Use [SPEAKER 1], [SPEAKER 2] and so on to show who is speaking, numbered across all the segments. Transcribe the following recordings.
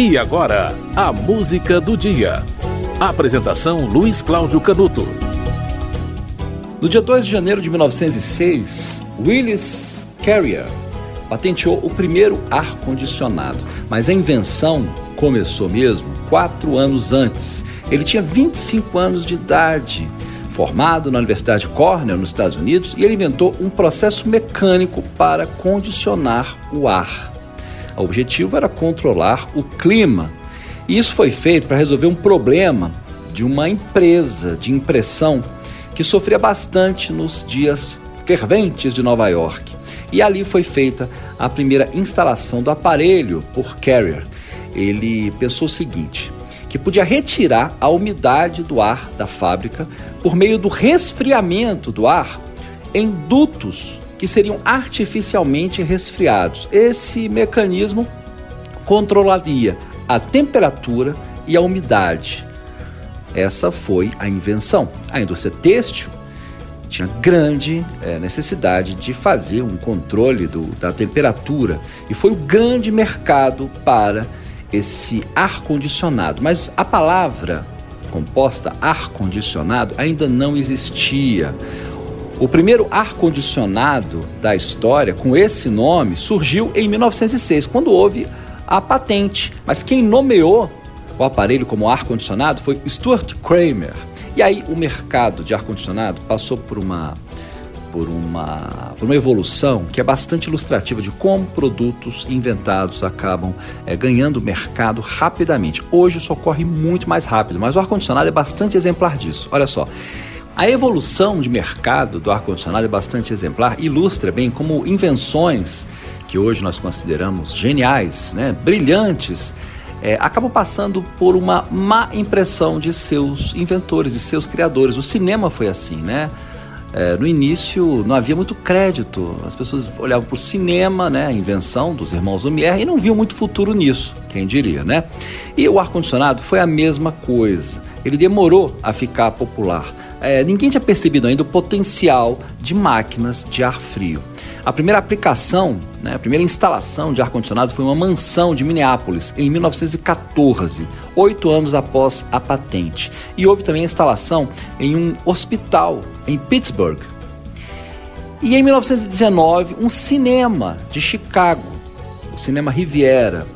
[SPEAKER 1] E agora, a música do dia. Apresentação Luiz Cláudio Canuto.
[SPEAKER 2] No dia 2 de janeiro de 1906, Willis Carrier patenteou o primeiro ar-condicionado, mas a invenção começou mesmo quatro anos antes. Ele tinha 25 anos de idade, formado na Universidade Cornell, nos Estados Unidos, e ele inventou um processo mecânico para condicionar o ar. O objetivo era controlar o clima. E isso foi feito para resolver um problema de uma empresa de impressão que sofria bastante nos dias ferventes de Nova York. E ali foi feita a primeira instalação do aparelho por Carrier. Ele pensou o seguinte: que podia retirar a umidade do ar da fábrica por meio do resfriamento do ar em dutos que seriam artificialmente resfriados. Esse mecanismo controlaria a temperatura e a umidade. Essa foi a invenção. A indústria têxtil tinha grande é, necessidade de fazer um controle do, da temperatura e foi o grande mercado para esse ar-condicionado. Mas a palavra composta ar-condicionado ainda não existia. O primeiro ar-condicionado da história com esse nome surgiu em 1906, quando houve a patente. Mas quem nomeou o aparelho como ar-condicionado foi Stuart Kramer. E aí o mercado de ar-condicionado passou por uma, por, uma, por uma evolução que é bastante ilustrativa de como produtos inventados acabam é, ganhando mercado rapidamente. Hoje isso ocorre muito mais rápido, mas o ar-condicionado é bastante exemplar disso. Olha só. A evolução de mercado do ar-condicionado é bastante exemplar, ilustra bem como invenções que hoje nós consideramos geniais, né, brilhantes, é, acabam passando por uma má impressão de seus inventores, de seus criadores. O cinema foi assim, né? É, no início não havia muito crédito, as pessoas olhavam para o cinema, né, a invenção dos irmãos Lumière, e não viam muito futuro nisso, quem diria, né? E o ar-condicionado foi a mesma coisa. Ele demorou a ficar popular é, ninguém tinha percebido ainda o potencial de máquinas de ar frio. A primeira aplicação, né, a primeira instalação de ar-condicionado foi uma mansão de Minneapolis em 1914, oito anos após a patente. E houve também a instalação em um hospital em Pittsburgh. E em 1919, um cinema de Chicago, o Cinema Riviera,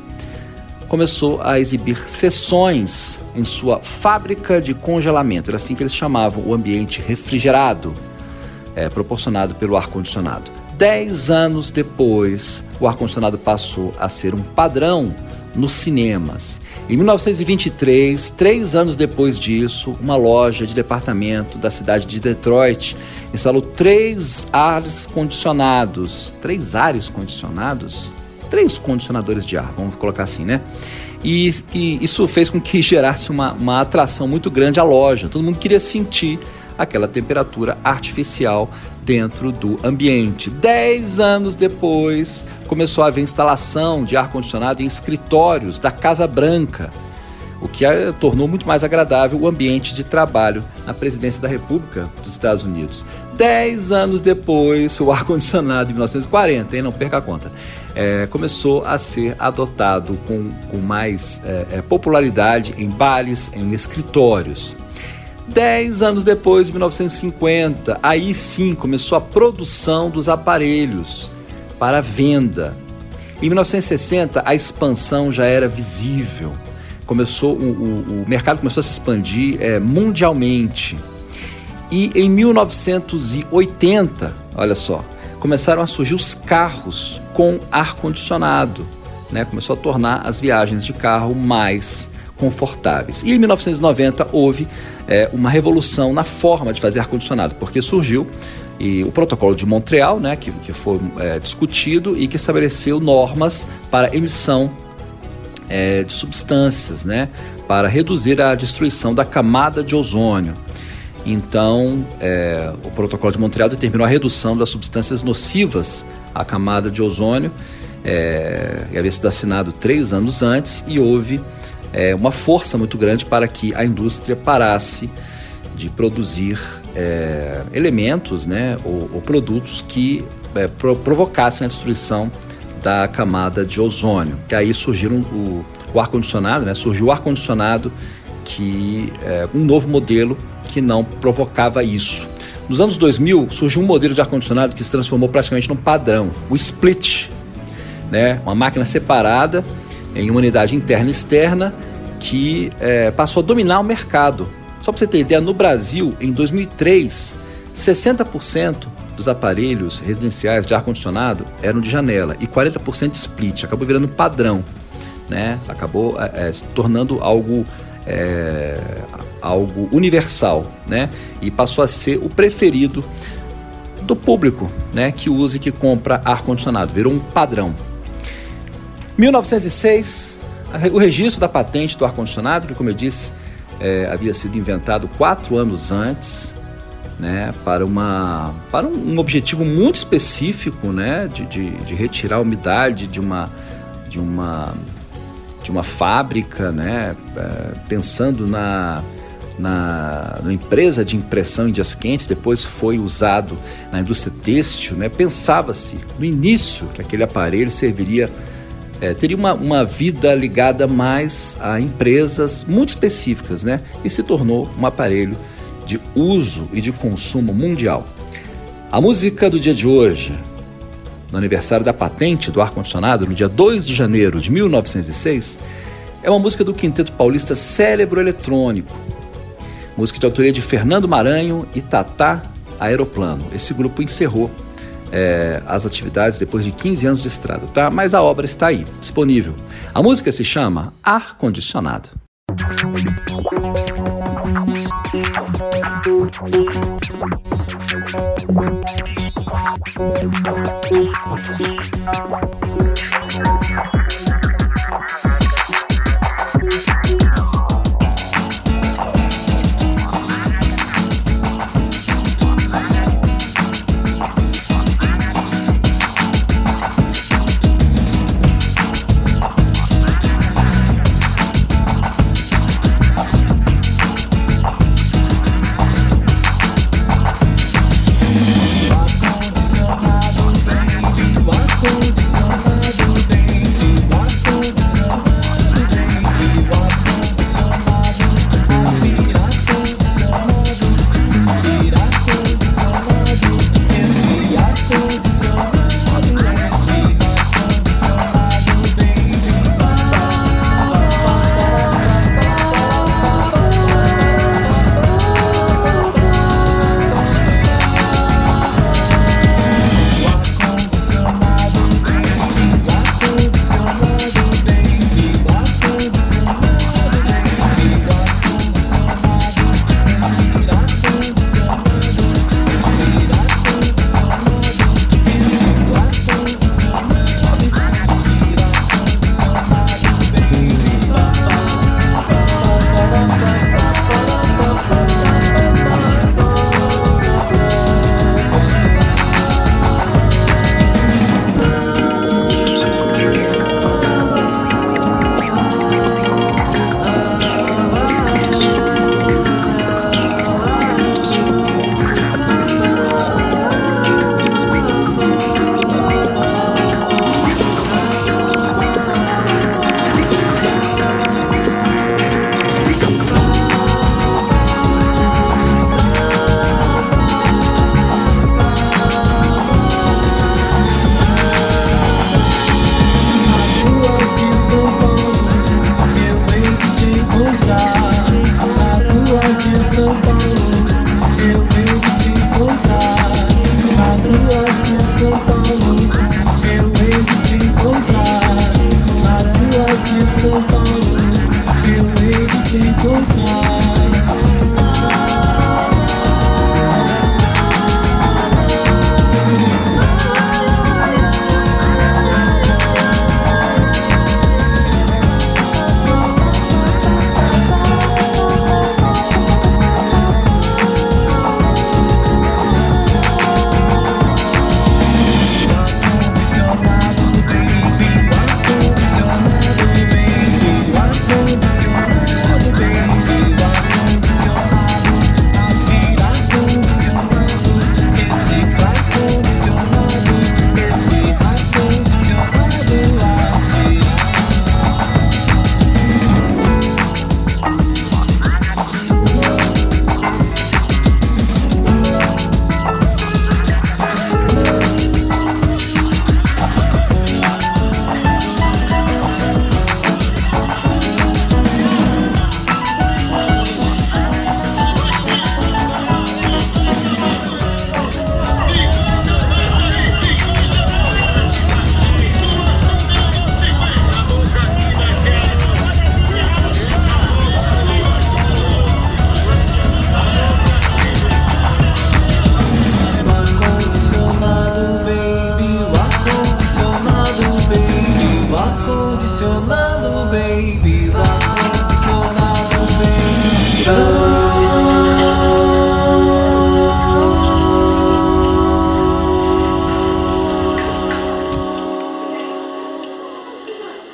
[SPEAKER 2] começou a exibir sessões em sua fábrica de congelamento. Era assim que eles chamavam o ambiente refrigerado, é, proporcionado pelo ar-condicionado. Dez anos depois, o ar-condicionado passou a ser um padrão nos cinemas. Em 1923, três anos depois disso, uma loja de departamento da cidade de Detroit instalou três ares condicionados. Três ares condicionados? três condicionadores de ar, vamos colocar assim, né? E, e isso fez com que gerasse uma, uma atração muito grande à loja. Todo mundo queria sentir aquela temperatura artificial dentro do ambiente. Dez anos depois, começou a haver instalação de ar-condicionado em escritórios da Casa Branca, o que tornou muito mais agradável o ambiente de trabalho na presidência da República dos Estados Unidos. Dez anos depois, o ar-condicionado, em 1940, hein, não perca a conta, é, começou a ser adotado com, com mais é, é popularidade em bares, em escritórios. Dez anos depois, 1950, aí sim começou a produção dos aparelhos para venda. Em 1960, a expansão já era visível. Começou o, o, o mercado começou a se expandir é, mundialmente. E em 1980, olha só, começaram a surgir os carros com ar-condicionado. Né? Começou a tornar as viagens de carro mais confortáveis. E em 1990 houve é, uma revolução na forma de fazer ar-condicionado, porque surgiu e o protocolo de Montreal, né, que, que foi é, discutido e que estabeleceu normas para emissão é, de substâncias, né, para reduzir a destruição da camada de ozônio. Então, é, o Protocolo de Montreal determinou a redução das substâncias nocivas à camada de ozônio. É, havia sido assinado três anos antes e houve é, uma força muito grande para que a indústria parasse de produzir é, elementos né, ou, ou produtos que é, pro, provocassem a destruição da camada de ozônio. E aí surgiram o, o ar-condicionado, né? surgiu o ar-condicionado que é um novo modelo que não provocava isso. Nos anos 2000 surgiu um modelo de ar-condicionado que se transformou praticamente num padrão, o split, né? uma máquina separada em uma unidade interna e externa que é, passou a dominar o mercado. Só para você ter ideia, no Brasil, em 2003, 60% dos aparelhos residenciais de ar-condicionado eram de janela e 40% de split. Acabou virando padrão, né? acabou é, é, se tornando algo, é, algo universal né? e passou a ser o preferido do público né? que usa e que compra ar-condicionado. Virou um padrão. 1906, o registro da patente do ar-condicionado, que, como eu disse, é, havia sido inventado quatro anos antes, né, para, uma, para um, objetivo muito específico, né, de, de, de, retirar a umidade de uma, de uma, de uma fábrica, né, é, pensando na, na, na, empresa de impressão em dias quentes, depois foi usado na indústria têxtil, né, pensava-se no início que aquele aparelho serviria é, teria uma, uma vida ligada mais a empresas muito específicas, né? E se tornou um aparelho de uso e de consumo mundial. A música do dia de hoje, no aniversário da patente do ar-condicionado, no dia 2 de janeiro de 1906, é uma música do Quinteto Paulista Cérebro Eletrônico. Música de autoria de Fernando Maranhão e Tatá Aeroplano. Esse grupo encerrou é, as atividades depois de 15 anos de estrada, tá? Mas a obra está aí, disponível. A música se chama Ar Condicionado.
[SPEAKER 3] left. so far.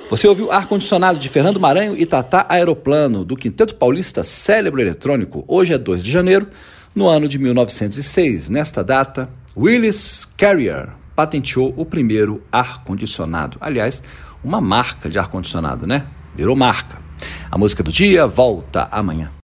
[SPEAKER 2] Você ouviu Ar-Condicionado de Fernando Maranhão e Tatá Aeroplano, do Quinteto Paulista Cérebro Eletrônico. Hoje é 2 de janeiro, no ano de 1906. Nesta data, Willis Carrier patenteou o primeiro ar-condicionado. Aliás, uma marca de ar-condicionado, né? Virou marca. A música do dia volta amanhã.